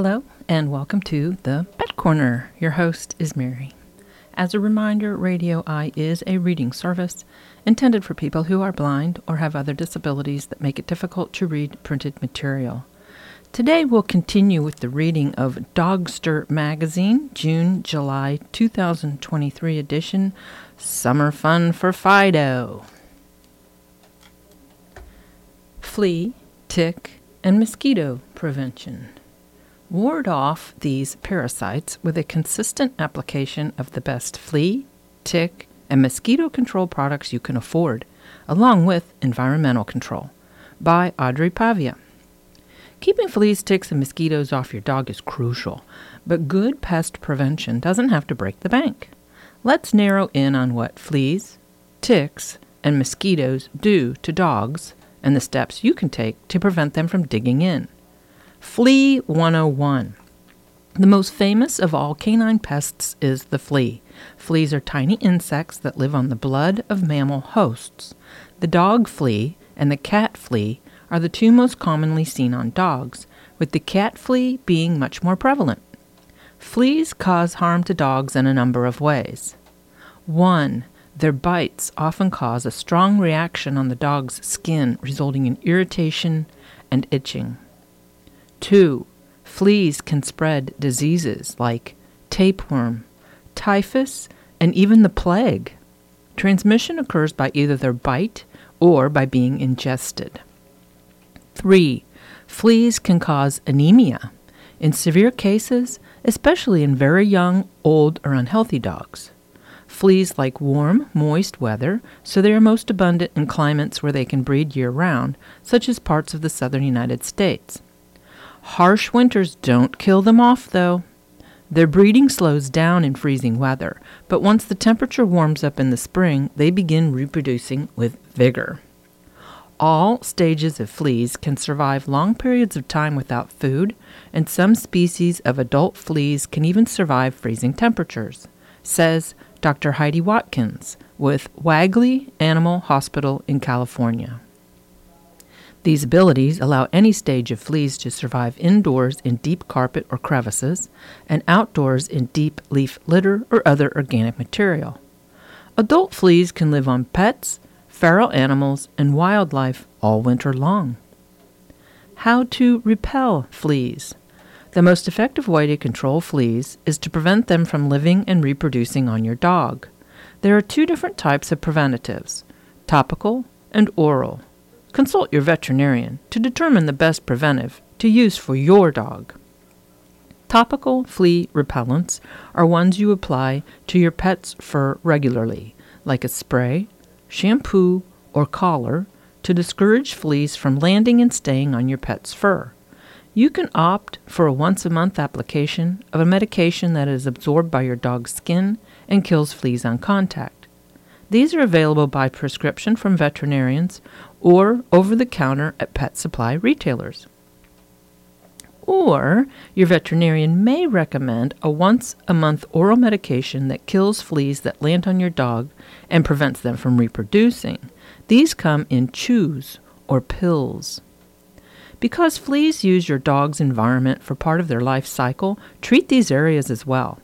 Hello, and welcome to the Pet Corner. Your host is Mary. As a reminder, Radio Eye is a reading service intended for people who are blind or have other disabilities that make it difficult to read printed material. Today we'll continue with the reading of Dogster Magazine, June July 2023 edition, Summer Fun for Fido. Flea, tick, and mosquito prevention. Ward off these parasites with a consistent application of the best flea, tick, and mosquito control products you can afford, along with environmental control. By Audrey Pavia. Keeping fleas, ticks, and mosquitoes off your dog is crucial, but good pest prevention doesn't have to break the bank. Let's narrow in on what fleas, ticks, and mosquitoes do to dogs and the steps you can take to prevent them from digging in. Flea 101. The most famous of all canine pests is the flea. Fleas are tiny insects that live on the blood of mammal hosts. The dog flea and the cat flea are the two most commonly seen on dogs, with the cat flea being much more prevalent. Fleas cause harm to dogs in a number of ways. 1. Their bites often cause a strong reaction on the dog's skin, resulting in irritation and itching. 2. Fleas can spread diseases like tapeworm, typhus, and even the plague. Transmission occurs by either their bite or by being ingested. 3. Fleas can cause anemia. In severe cases, especially in very young, old, or unhealthy dogs. Fleas like warm, moist weather, so they are most abundant in climates where they can breed year round, such as parts of the southern United States. Harsh winters don't kill them off, though. Their breeding slows down in freezing weather, but once the temperature warms up in the spring, they begin reproducing with vigor. All stages of fleas can survive long periods of time without food, and some species of adult fleas can even survive freezing temperatures, says Dr. Heidi Watkins with Wagley Animal Hospital in California. These abilities allow any stage of fleas to survive indoors in deep carpet or crevices, and outdoors in deep leaf litter or other organic material. Adult fleas can live on pets, feral animals, and wildlife all winter long. How to repel fleas. The most effective way to control fleas is to prevent them from living and reproducing on your dog. There are two different types of preventatives topical and oral. Consult your veterinarian to determine the best preventive to use for your dog. Topical flea repellents are ones you apply to your pet's fur regularly, like a spray, shampoo, or collar, to discourage fleas from landing and staying on your pet's fur. You can opt for a once a month application of a medication that is absorbed by your dog's skin and kills fleas on contact. These are available by prescription from veterinarians or over the counter at pet supply retailers. Or your veterinarian may recommend a once a month oral medication that kills fleas that land on your dog and prevents them from reproducing. These come in chews or pills. Because fleas use your dog's environment for part of their life cycle, treat these areas as well.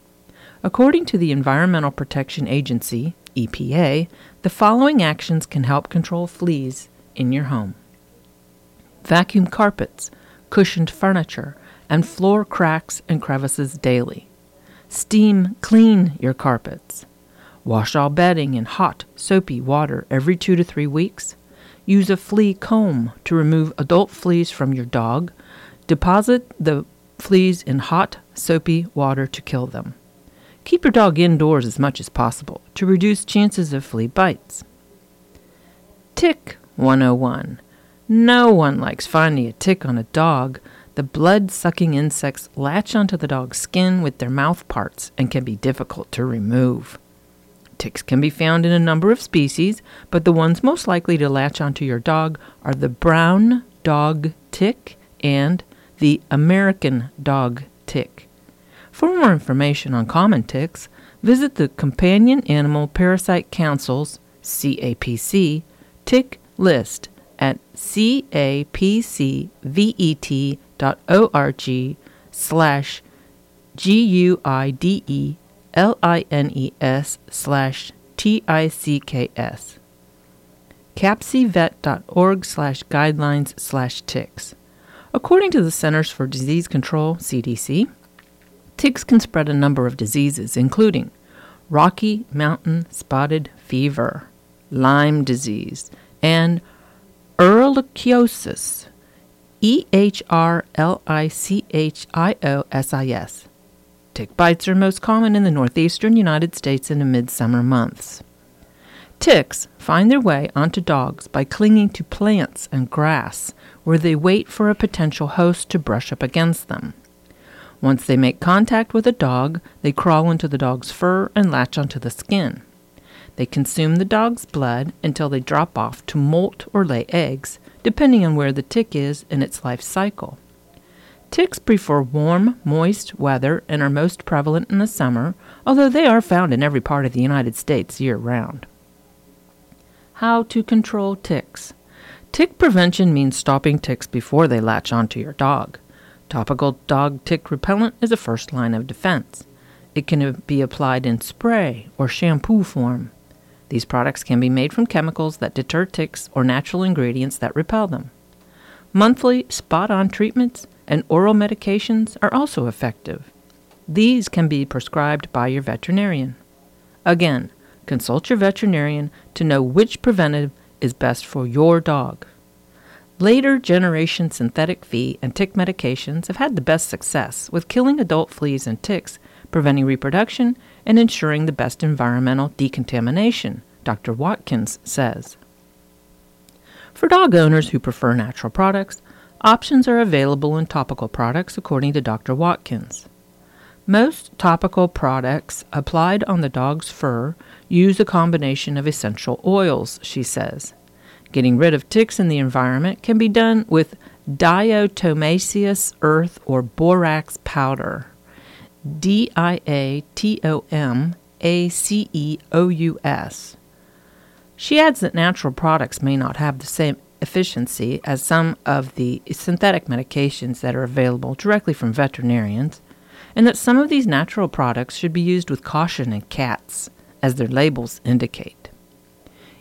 According to the Environmental Protection Agency, EPA, the following actions can help control fleas in your home vacuum carpets, cushioned furniture, and floor cracks and crevices daily. Steam clean your carpets. Wash all bedding in hot, soapy water every two to three weeks. Use a flea comb to remove adult fleas from your dog. Deposit the fleas in hot, soapy water to kill them. Keep your dog indoors as much as possible to reduce chances of flea bites. Tick 101. No one likes finding a tick on a dog. The blood sucking insects latch onto the dog's skin with their mouth parts and can be difficult to remove. Ticks can be found in a number of species, but the ones most likely to latch onto your dog are the brown dog tick and the American dog tick. For more information on common ticks, visit the Companion Animal Parasite Council's CAPC tick list at capcvet.org slash G-U-I-D-E-L-I-N-E-S slash T-I-C-K-S. capcvet.org slash guidelines slash ticks. According to the Centers for Disease Control, CDC, ticks can spread a number of diseases, including Rocky Mountain Spotted Fever, Lyme disease, and ehrlichiosis, E H R L I C H I O S I S. Tick bites are most common in the northeastern United States in the midsummer months. Ticks find their way onto dogs by clinging to plants and grass, where they wait for a potential host to brush up against them. Once they make contact with a dog, they crawl into the dog's fur and latch onto the skin. They consume the dog's blood until they drop off to molt or lay eggs, depending on where the tick is in its life cycle. Ticks prefer warm, moist weather and are most prevalent in the summer, although they are found in every part of the United States year round. How to control ticks. Tick prevention means stopping ticks before they latch onto your dog. Topical dog tick repellent is a first line of defense. It can be applied in spray or shampoo form. These products can be made from chemicals that deter ticks or natural ingredients that repel them. Monthly, spot on treatments and oral medications are also effective. These can be prescribed by your veterinarian. Again, consult your veterinarian to know which preventive is best for your dog. Later generation synthetic flea and tick medications have had the best success with killing adult fleas and ticks, preventing reproduction, and ensuring the best environmental decontamination, Dr. Watkins says. For dog owners who prefer natural products, options are available in topical products according to Dr. Watkins. Most topical products applied on the dog's fur use a combination of essential oils, she says. Getting rid of ticks in the environment can be done with diatomaceous earth or borax powder. D I A T O M A C E O U S. She adds that natural products may not have the same efficiency as some of the synthetic medications that are available directly from veterinarians, and that some of these natural products should be used with caution in cats, as their labels indicate.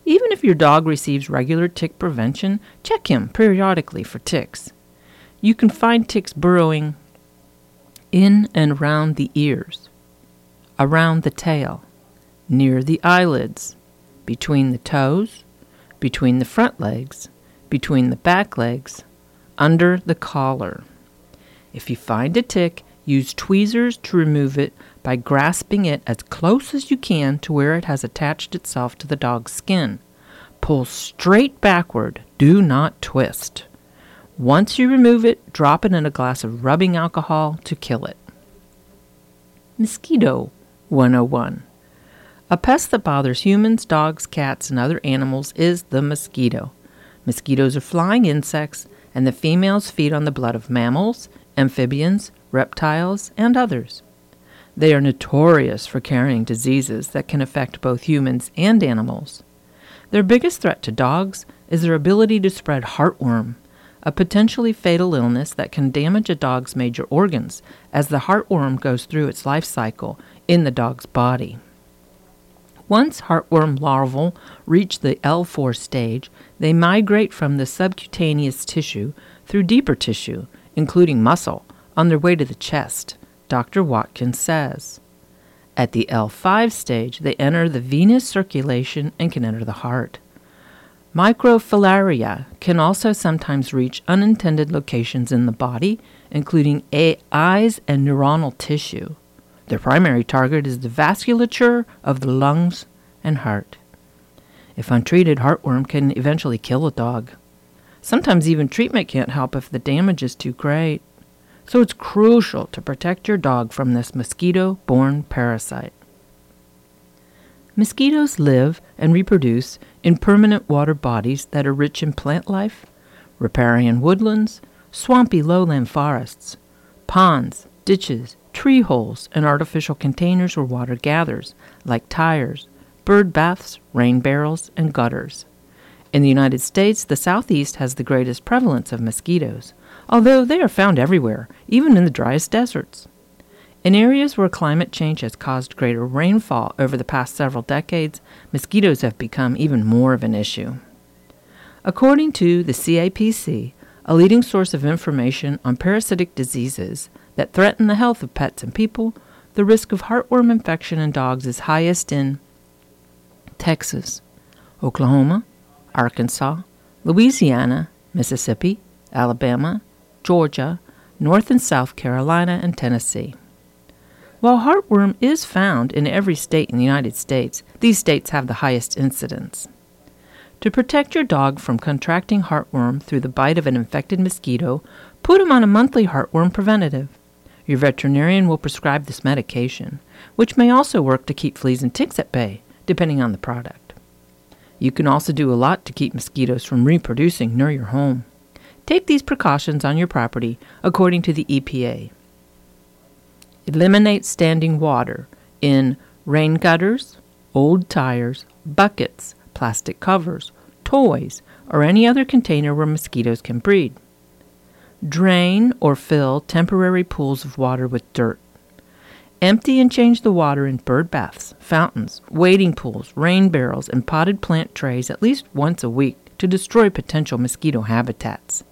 Even if your dog receives regular tick prevention, check him periodically for ticks. You can find ticks burrowing in and round the ears, around the tail, near the eyelids, between the toes, between the front legs, between the back legs, under the collar. If you find a tick, use tweezers to remove it by grasping it as close as you can to where it has attached itself to the dog's skin. Pull straight backward, do not twist. Once you remove it, drop it in a glass of rubbing alcohol to kill it. Mosquito 101. A pest that bothers humans, dogs, cats, and other animals is the mosquito. Mosquitoes are flying insects, and the females feed on the blood of mammals, amphibians, reptiles, and others. They are notorious for carrying diseases that can affect both humans and animals. Their biggest threat to dogs is their ability to spread heartworm, a potentially fatal illness that can damage a dog's major organs as the heartworm goes through its life cycle in the dog's body. Once heartworm larvae reach the L4 stage, they migrate from the subcutaneous tissue through deeper tissue, including muscle, on their way to the chest, Dr. Watkins says. At the L5 stage, they enter the venous circulation and can enter the heart. Microfilaria can also sometimes reach unintended locations in the body, including eyes and neuronal tissue. Their primary target is the vasculature of the lungs and heart. If untreated, heartworm can eventually kill a dog. Sometimes even treatment can't help if the damage is too great. so it's crucial to protect your dog from this mosquito borne parasite. Mosquitoes live and reproduce in permanent water bodies that are rich in plant life, riparian woodlands, swampy lowland forests, ponds, ditches, tree holes, and artificial containers where water gathers, like tires, bird baths, rain barrels, and gutters. In the United States, the southeast has the greatest prevalence of mosquitoes, although they are found everywhere, even in the driest deserts. In areas where climate change has caused greater rainfall over the past several decades, mosquitoes have become even more of an issue. According to the CAPC, a leading source of information on parasitic diseases that threaten the health of pets and people, the risk of heartworm infection in dogs is highest in Texas, Oklahoma, Arkansas, Louisiana, Mississippi, Alabama, Georgia, North and South Carolina, and Tennessee. While heartworm is found in every state in the United States, these states have the highest incidence. To protect your dog from contracting heartworm through the bite of an infected mosquito, put him on a monthly heartworm preventative. Your veterinarian will prescribe this medication, which may also work to keep fleas and ticks at bay, depending on the product. You can also do a lot to keep mosquitoes from reproducing near your home. Take these precautions on your property according to the EPA. Eliminate standing water in rain gutters, old tires, buckets, plastic covers, toys, or any other container where mosquitoes can breed. Drain or fill temporary pools of water with dirt. Empty and change the water in bird baths, fountains, wading pools, rain barrels, and potted plant trays at least once a week to destroy potential mosquito habitats.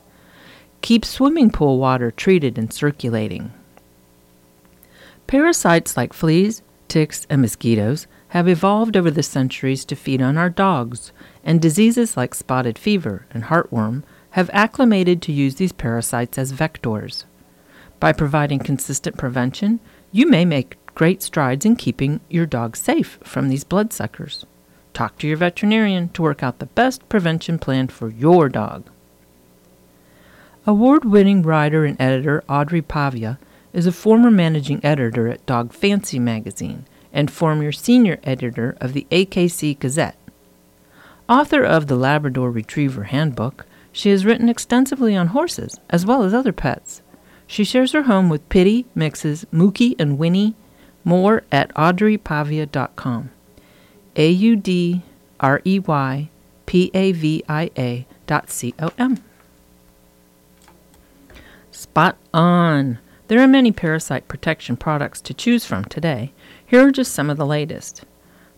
Keep swimming pool water treated and circulating. Parasites like fleas, ticks, and mosquitoes have evolved over the centuries to feed on our dogs, and diseases like spotted fever and heartworm have acclimated to use these parasites as vectors. By providing consistent prevention, you may make great strides in keeping your dog safe from these bloodsuckers. Talk to your veterinarian to work out the best prevention plan for your dog. Award winning writer and editor Audrey Pavia is a former managing editor at Dog Fancy magazine and former senior editor of the AKC Gazette. Author of the Labrador Retriever Handbook, she has written extensively on horses as well as other pets. She shares her home with Pitty, Mixes, Mookie, and Winnie. More at audreypavia.com. A U D R E Y P A V I A dot C O M. Spot on! There are many parasite protection products to choose from today. Here are just some of the latest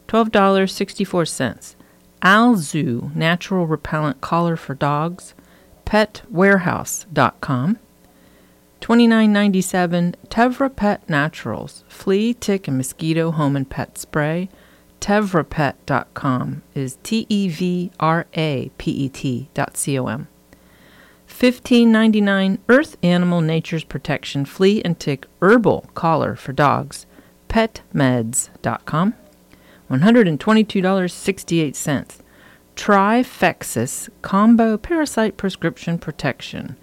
$12.64. Alzu Natural Repellent Collar for Dogs, PetWarehouse.com. $29.97 Tevra Pet Naturals Flea, Tick, and Mosquito Home and Pet Spray. Tevrapet.com is T E V R A P E T dot C O M. 1599 Earth Animal Nature's Protection Flea and Tick Herbal Collar for Dogs, petmeds.com. $122.68. Trifexis Combo Parasite Prescription Protection,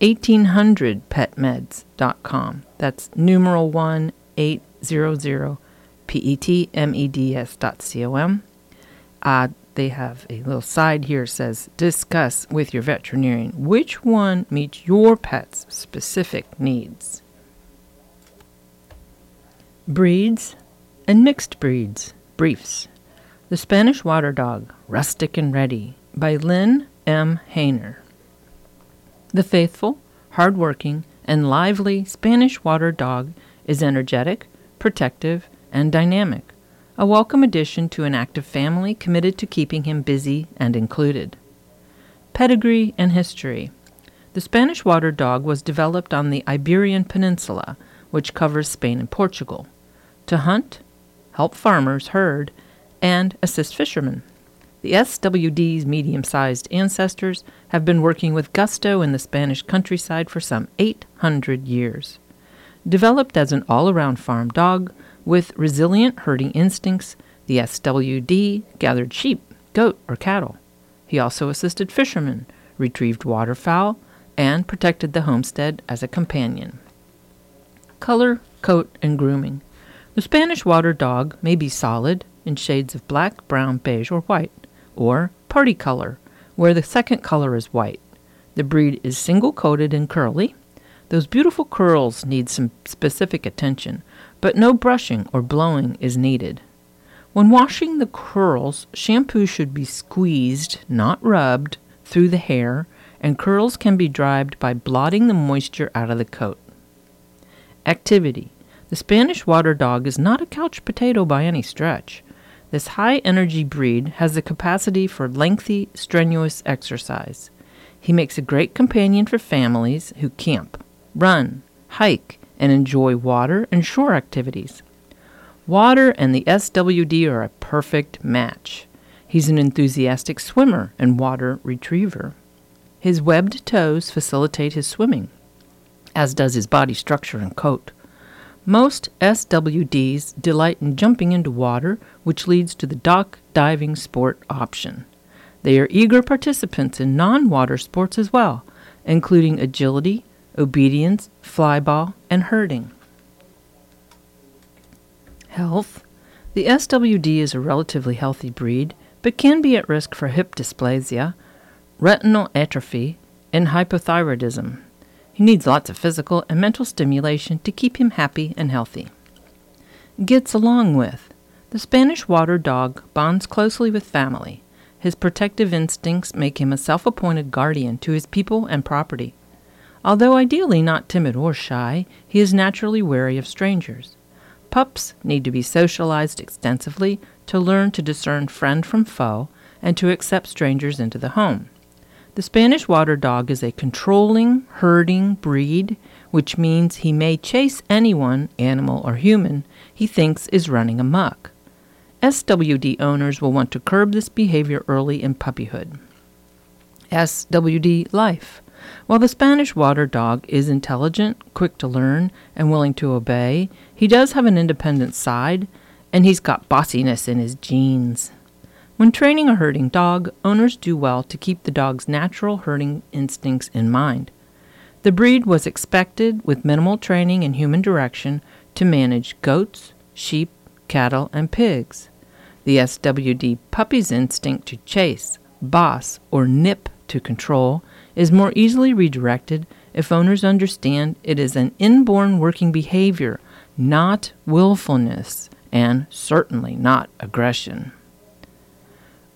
1800petmeds.com. That's numeral 1 800 petmeds.com. Uh, they have a little side here says discuss with your veterinarian which one meets your pet's specific needs. Breeds and mixed breeds briefs. The Spanish Water Dog, Rustic and Ready by Lynn M. Hayner. The faithful, hard-working, and lively Spanish Water Dog is energetic, protective, and dynamic a welcome addition to an active family committed to keeping him busy and included. Pedigree and history. The Spanish water dog was developed on the Iberian Peninsula, which covers Spain and Portugal, to hunt, help farmers herd, and assist fishermen. The SWD's medium sized ancestors have been working with gusto in the Spanish countryside for some 800 years. Developed as an all around farm dog, with resilient herding instincts, the SWD gathered sheep, goat, or cattle. He also assisted fishermen, retrieved waterfowl, and protected the homestead as a companion. Color, coat, and grooming. The Spanish Water Dog may be solid in shades of black, brown, beige, or white, or party color, where the second color is white. The breed is single coated and curly. Those beautiful curls need some specific attention, but no brushing or blowing is needed. When washing the curls, shampoo should be squeezed, not rubbed, through the hair, and curls can be dried by blotting the moisture out of the coat. Activity The Spanish Water Dog is not a couch potato by any stretch. This high energy breed has the capacity for lengthy, strenuous exercise. He makes a great companion for families who camp, run, hike, and enjoy water and shore activities. Water and the SWD are a perfect match. He's an enthusiastic swimmer and water retriever. His webbed toes facilitate his swimming, as does his body structure and coat. Most SWDs delight in jumping into water, which leads to the dock diving sport option. They are eager participants in non water sports as well, including agility, obedience, flyball, and herding. Health The SWD is a relatively healthy breed, but can be at risk for hip dysplasia, retinal atrophy, and hypothyroidism. He needs lots of physical and mental stimulation to keep him happy and healthy. Gets along with. The Spanish water dog bonds closely with family. His protective instincts make him a self appointed guardian to his people and property. Although ideally not timid or shy, he is naturally wary of strangers. Pups need to be socialized extensively to learn to discern friend from foe and to accept strangers into the home. The Spanish Water Dog is a controlling, herding breed, which means he may chase anyone, animal or human, he thinks is running amuck. SWD owners will want to curb this behavior early in puppyhood. SWD Life While the Spanish Water Dog is intelligent, quick to learn, and willing to obey, he does have an independent side, and he's got bossiness in his genes. When training a herding dog, owners do well to keep the dog's natural herding instincts in mind. The breed was expected, with minimal training and human direction, to manage goats, sheep, cattle, and pigs. The SWD puppy's instinct to chase, boss, or nip to control is more easily redirected if owners understand it is an inborn working behavior, not willfulness, and certainly not aggression.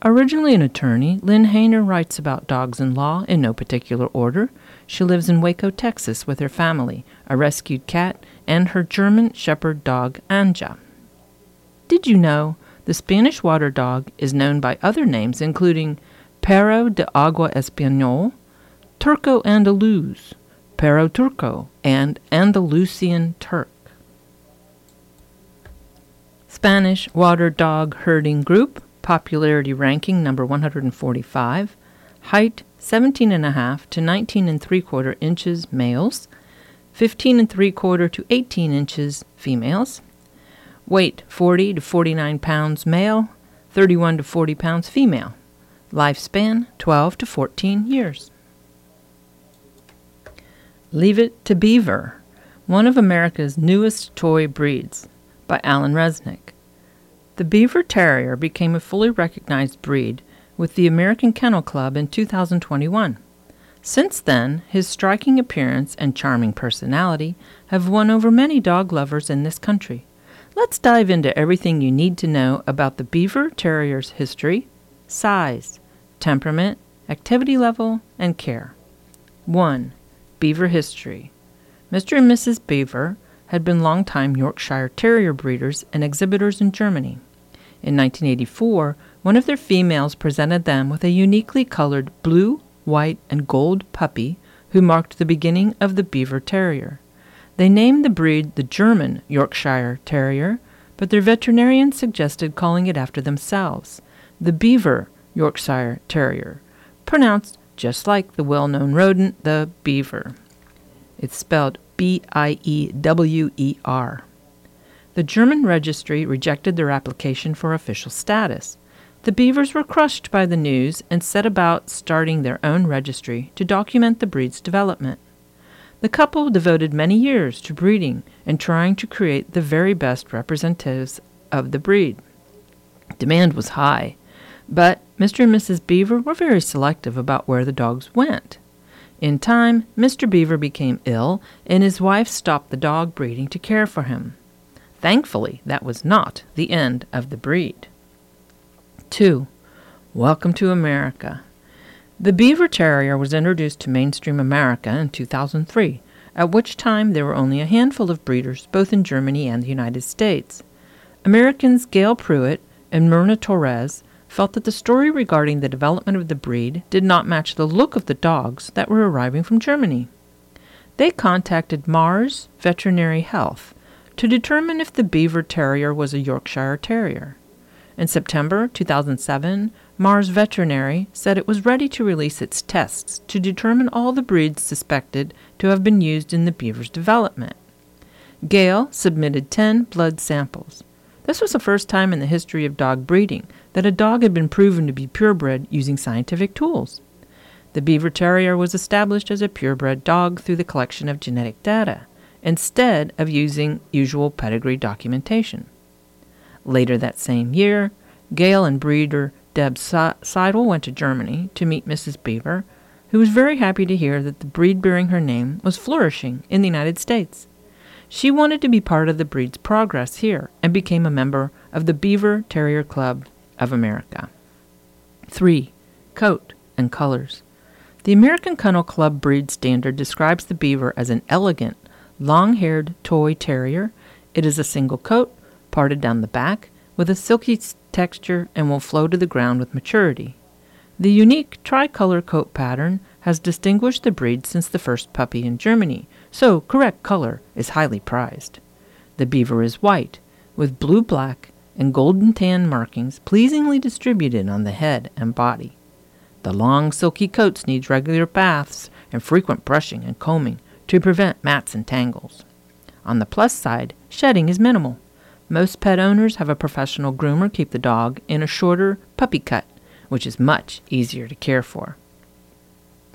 Originally an attorney, Lynn Hayner writes about dogs and law in no particular order. She lives in Waco, Texas with her family, a rescued cat, and her German Shepherd dog, Anja. Did you know the Spanish water dog is known by other names including Perro de Agua Español, Turco Andaluz, Perro Turco, and Andalusian Turk? Spanish Water Dog Herding Group popularity ranking number 145, height 17 and a half to 19 and 3 quarter inches males, 15 and 3 quarter to 18 inches females, weight 40 to 49 pounds male, 31 to 40 pounds female, lifespan 12 to 14 years. Leave It to Beaver, one of America's newest toy breeds, by Alan Resnick. The Biewer Terrier became a fully recognized breed with the American Kennel Club in 2021. Since then, his striking appearance and charming personality have won over many dog lovers in this country. Let's dive into everything you need to know about the Biewer Terrier's history, size, temperament, activity level, and care. 1. Biewer History Mr. and Mrs. Biewer had been long-time Yorkshire Terrier breeders and exhibitors in Germany. In 1984, one of their females presented them with a uniquely colored blue, white, and gold puppy who marked the beginning of the Biewer Terrier. They named the breed the German Yorkshire Terrier, but their veterinarian suggested calling it after themselves, the Biewer Yorkshire Terrier, pronounced just like the well known rodent, the beaver. It's spelled B I E W E R. The German registry rejected their application for official status. The Biewers were crushed by the news and set about starting their own registry to document the breed's development. The couple devoted many years to breeding and trying to create the very best representatives of the breed. Demand was high, but Mr. and Mrs. Biewer were very selective about where the dogs went. In time, Mr. Biewer became ill, and his wife stopped the dog breeding to care for him. Thankfully, that was not the end of the breed. 2. Welcome to America. The Biewer Terrier was introduced to mainstream America in 2003, at which time there were only a handful of breeders both in Germany and the United States. Americans Gail Pruitt and Myrna Torres felt that the story regarding the development of the breed did not match the look of the dogs that were arriving from Germany. They contacted Mars Veterinary Health to determine if the Biewer Terrier was a Yorkshire Terrier. In September 2007, Mars Veterinary said it was ready to release its tests to determine all the breeds suspected to have been used in the Biewer's development. Gail submitted 10 blood samples. This was the first time in the history of dog breeding that a dog had been proven to be purebred using scientific tools. The Biewer Terrier was established as a purebred dog through the collection of genetic data, instead of using usual pedigree documentation. Later that same year, Gail and breeder Deb Seidel went to Germany to meet Mrs. Biewer, who was very happy to hear that the breed bearing her name was flourishing in the United States. She wanted to be part of the breed's progress here and became a member of the Biewer Terrier Club of America. 3. Coat and colors. The American Kennel Club breed standard describes the Biewer as an elegant, long haired toy terrier. It is a single coat, parted down the back, with a silky texture and will flow to the ground with maturity. The unique tricolor coat pattern has distinguished the breed since the first puppy in Germany, so correct color is highly prized. The Biewer is white, with blue black and golden tan markings pleasingly distributed on the head and body. The long silky coats need regular baths and frequent brushing and combing to prevent mats and tangles. On the plus side, shedding is minimal. Most pet owners have a professional groomer keep the dog in a shorter puppy cut, which is much easier to care for.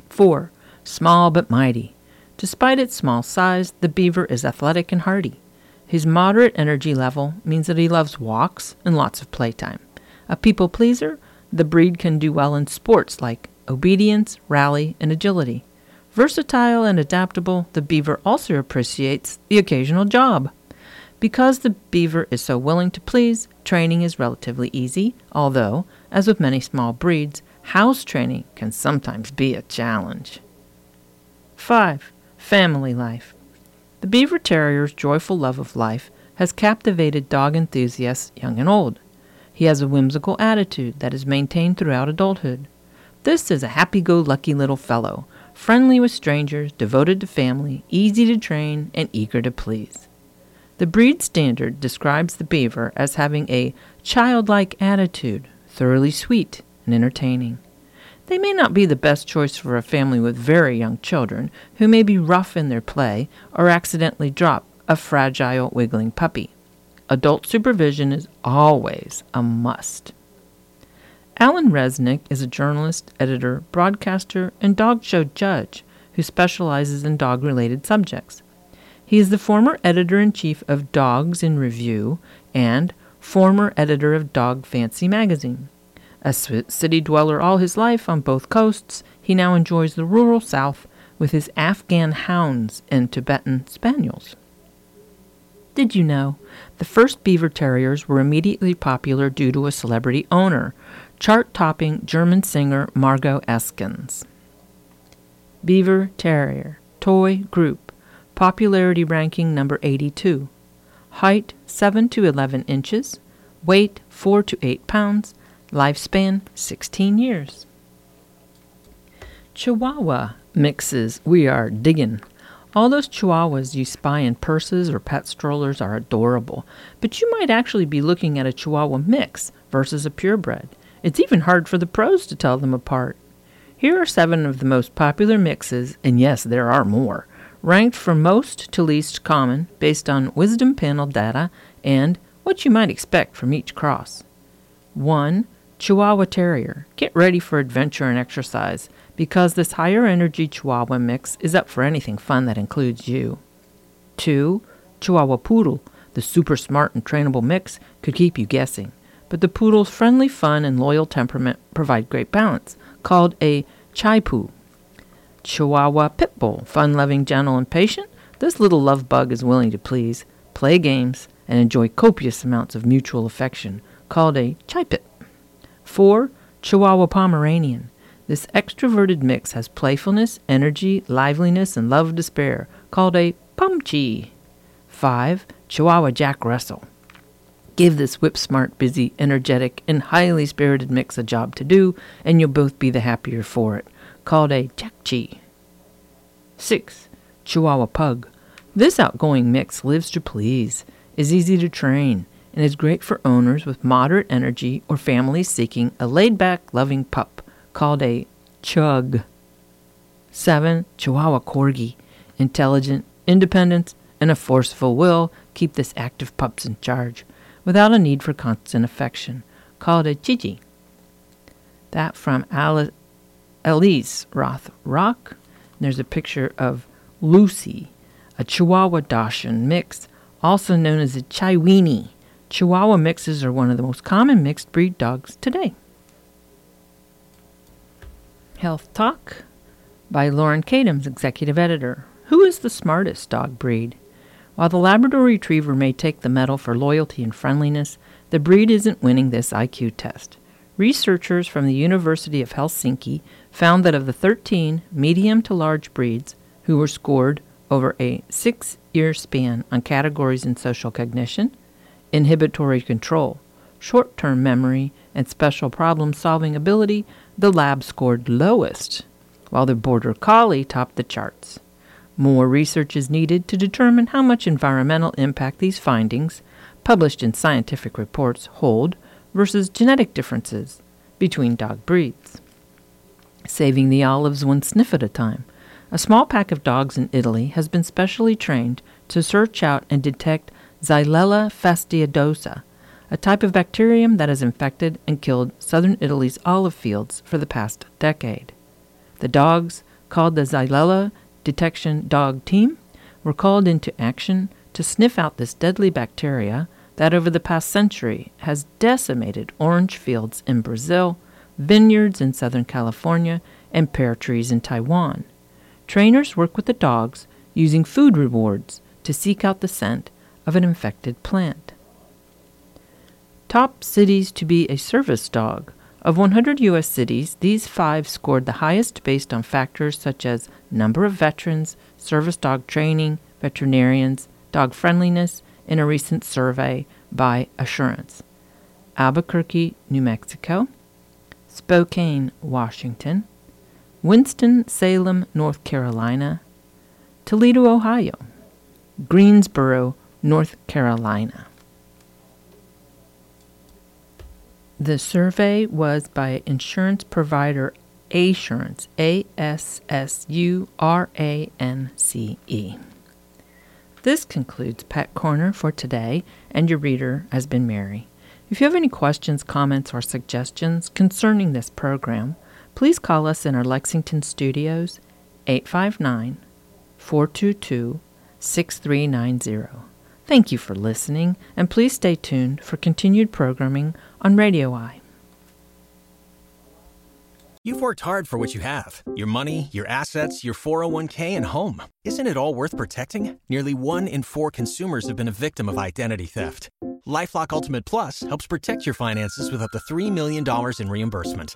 4. Small but mighty. Despite its small size, the Biewer is athletic and hardy. His moderate energy level means that he loves walks and lots of playtime. A people pleaser, the breed can do well in sports like obedience, rally, and agility. Versatile and adaptable, the Biewer also appreciates the occasional job. Because the Biewer is so willing to please, training is relatively easy, although, as with many small breeds, house training can sometimes be a challenge. 5. Family life. The Biewer Terrier's joyful love of life has captivated dog enthusiasts young and old. He has a whimsical attitude that is maintained throughout adulthood. This is a happy go lucky little fellow, friendly with strangers, devoted to family, easy to train, and eager to please. The breed standard describes the Biewer as having a childlike attitude, thoroughly sweet and entertaining. They may not be the best choice for a family with very young children who may be rough in their play or accidentally drop a fragile, wiggling puppy. Adult supervision is always a must. Alan Resnick is a journalist, editor, broadcaster, and dog show judge who specializes in dog related subjects. He is the former editor in chief of Dogs in Review and former editor of Dog Fancy magazine. A city dweller all his life on both coasts, he now enjoys the rural South with his Afghan hounds and Tibetan spaniels. Did you know? The first Biewer terriers were immediately popular due to a celebrity owner, chart topping German singer Margot Eskens. Biewer Terrier, Toy Group, popularity ranking number 82. Height 7 to 11 inches, weight 4 to 8 pounds, Lifespan 16 years. Chihuahua mixes we are digging. All those chihuahuas you spy in purses or pet strollers are adorable, but you might actually be looking at a chihuahua mix versus a purebred. It's even hard for the pros to tell them apart. Here are seven of the most popular mixes, and yes, there are more, ranked from most to least common based on wisdom panel data and what you might expect from each cross. 1. Chihuahua Terrier. Get ready for adventure and exercise because this higher energy Chihuahua mix is up for anything fun that includes you. 2. Chihuahua Poodle. The super smart and trainable mix could keep you guessing, but the poodle's friendly fun and loyal temperament provide great balance, called a Chai Poo. Chihuahua Pit Bull. Fun loving, gentle, and patient. This little love bug is willing to please, play games, and enjoy copious amounts of mutual affection, called a Chai Pit. 4. Chihuahua Pomeranian. This extroverted mix has playfulness, energy, liveliness, and love to spare, called a Pomchi. 5. Chihuahua Jack Russell. Give this whip smart, busy, energetic, and highly spirited mix a job to do, and you'll both be the happier for it. Called a Jack Chi. 6. Chihuahua Pug. This outgoing mix lives to please, is easy to train, and is great for owners with moderate energy or families seeking a laid back, loving pup called a Chug. 7. Chihuahua Corgi. Intelligent, independent, and a forceful will keep this active pups in charge without a need for constant affection, called a Gigi. That from Alice, Elise Roth Rock. There's a picture of Lucy, a Chihuahua Dachshund mix, also known as a Chiweenie. Chihuahua mixes are one of the most common mixed breed dogs today. Health Talk by Lauren Kadams, Executive Editor. Who is the smartest dog breed? While the Labrador Retriever may take the medal for loyalty and friendliness, the breed isn't winning this IQ test. Researchers from the University of Helsinki found that of the 13 medium to large breeds who were scored over a six year span on categories in social cognition, inhibitory control, short term memory, and special problem solving ability, the lab scored lowest, while the Border Collie topped the charts. More research is needed to determine how much environmental impact these findings, published in scientific reports, hold versus genetic differences between dog breeds. Saving the olives one sniff at a time. A small pack of dogs in Italy has been specially trained to search out and detect Xylella fastidiosa, a type of bacterium that has infected and killed southern Italy's olive fields for the past decade. The dogs, called the Xylella Detection Dog Team, were called into action to sniff out this deadly bacteria that over the past century has decimated orange fields in Brazil, vineyards in Southern California, and pear trees in Taiwan. Trainers work with the dogs using food rewards to seek out the scent of an infected plant. Top cities to be a service dog. Of 100 U.S. cities, these five scored the highest based on factors such as number of veterans, service dog training, veterinarians, dog friendliness, in a recent survey by Assurance. Albuquerque, New Mexico, Spokane, Washington, Winston-Salem, North Carolina, Toledo, Ohio, Greensboro, North Carolina. The survey was by insurance provider Assurance, A S S U R A N C E. This concludes Pet Corner for today, and your reader has been Mary. If you have any questions, comments, or suggestions concerning this program, please call us in our Lexington studios 859 422 6390. Thank you for listening, and please stay tuned for continued programming on Radio Eye. You've worked hard for what you have your money, your assets, your 401k, and home. Isn't it all worth protecting? Nearly one in four consumers have been a victim of identity theft. Lifelock Ultimate Plus helps protect your finances with up to $3 million in reimbursement.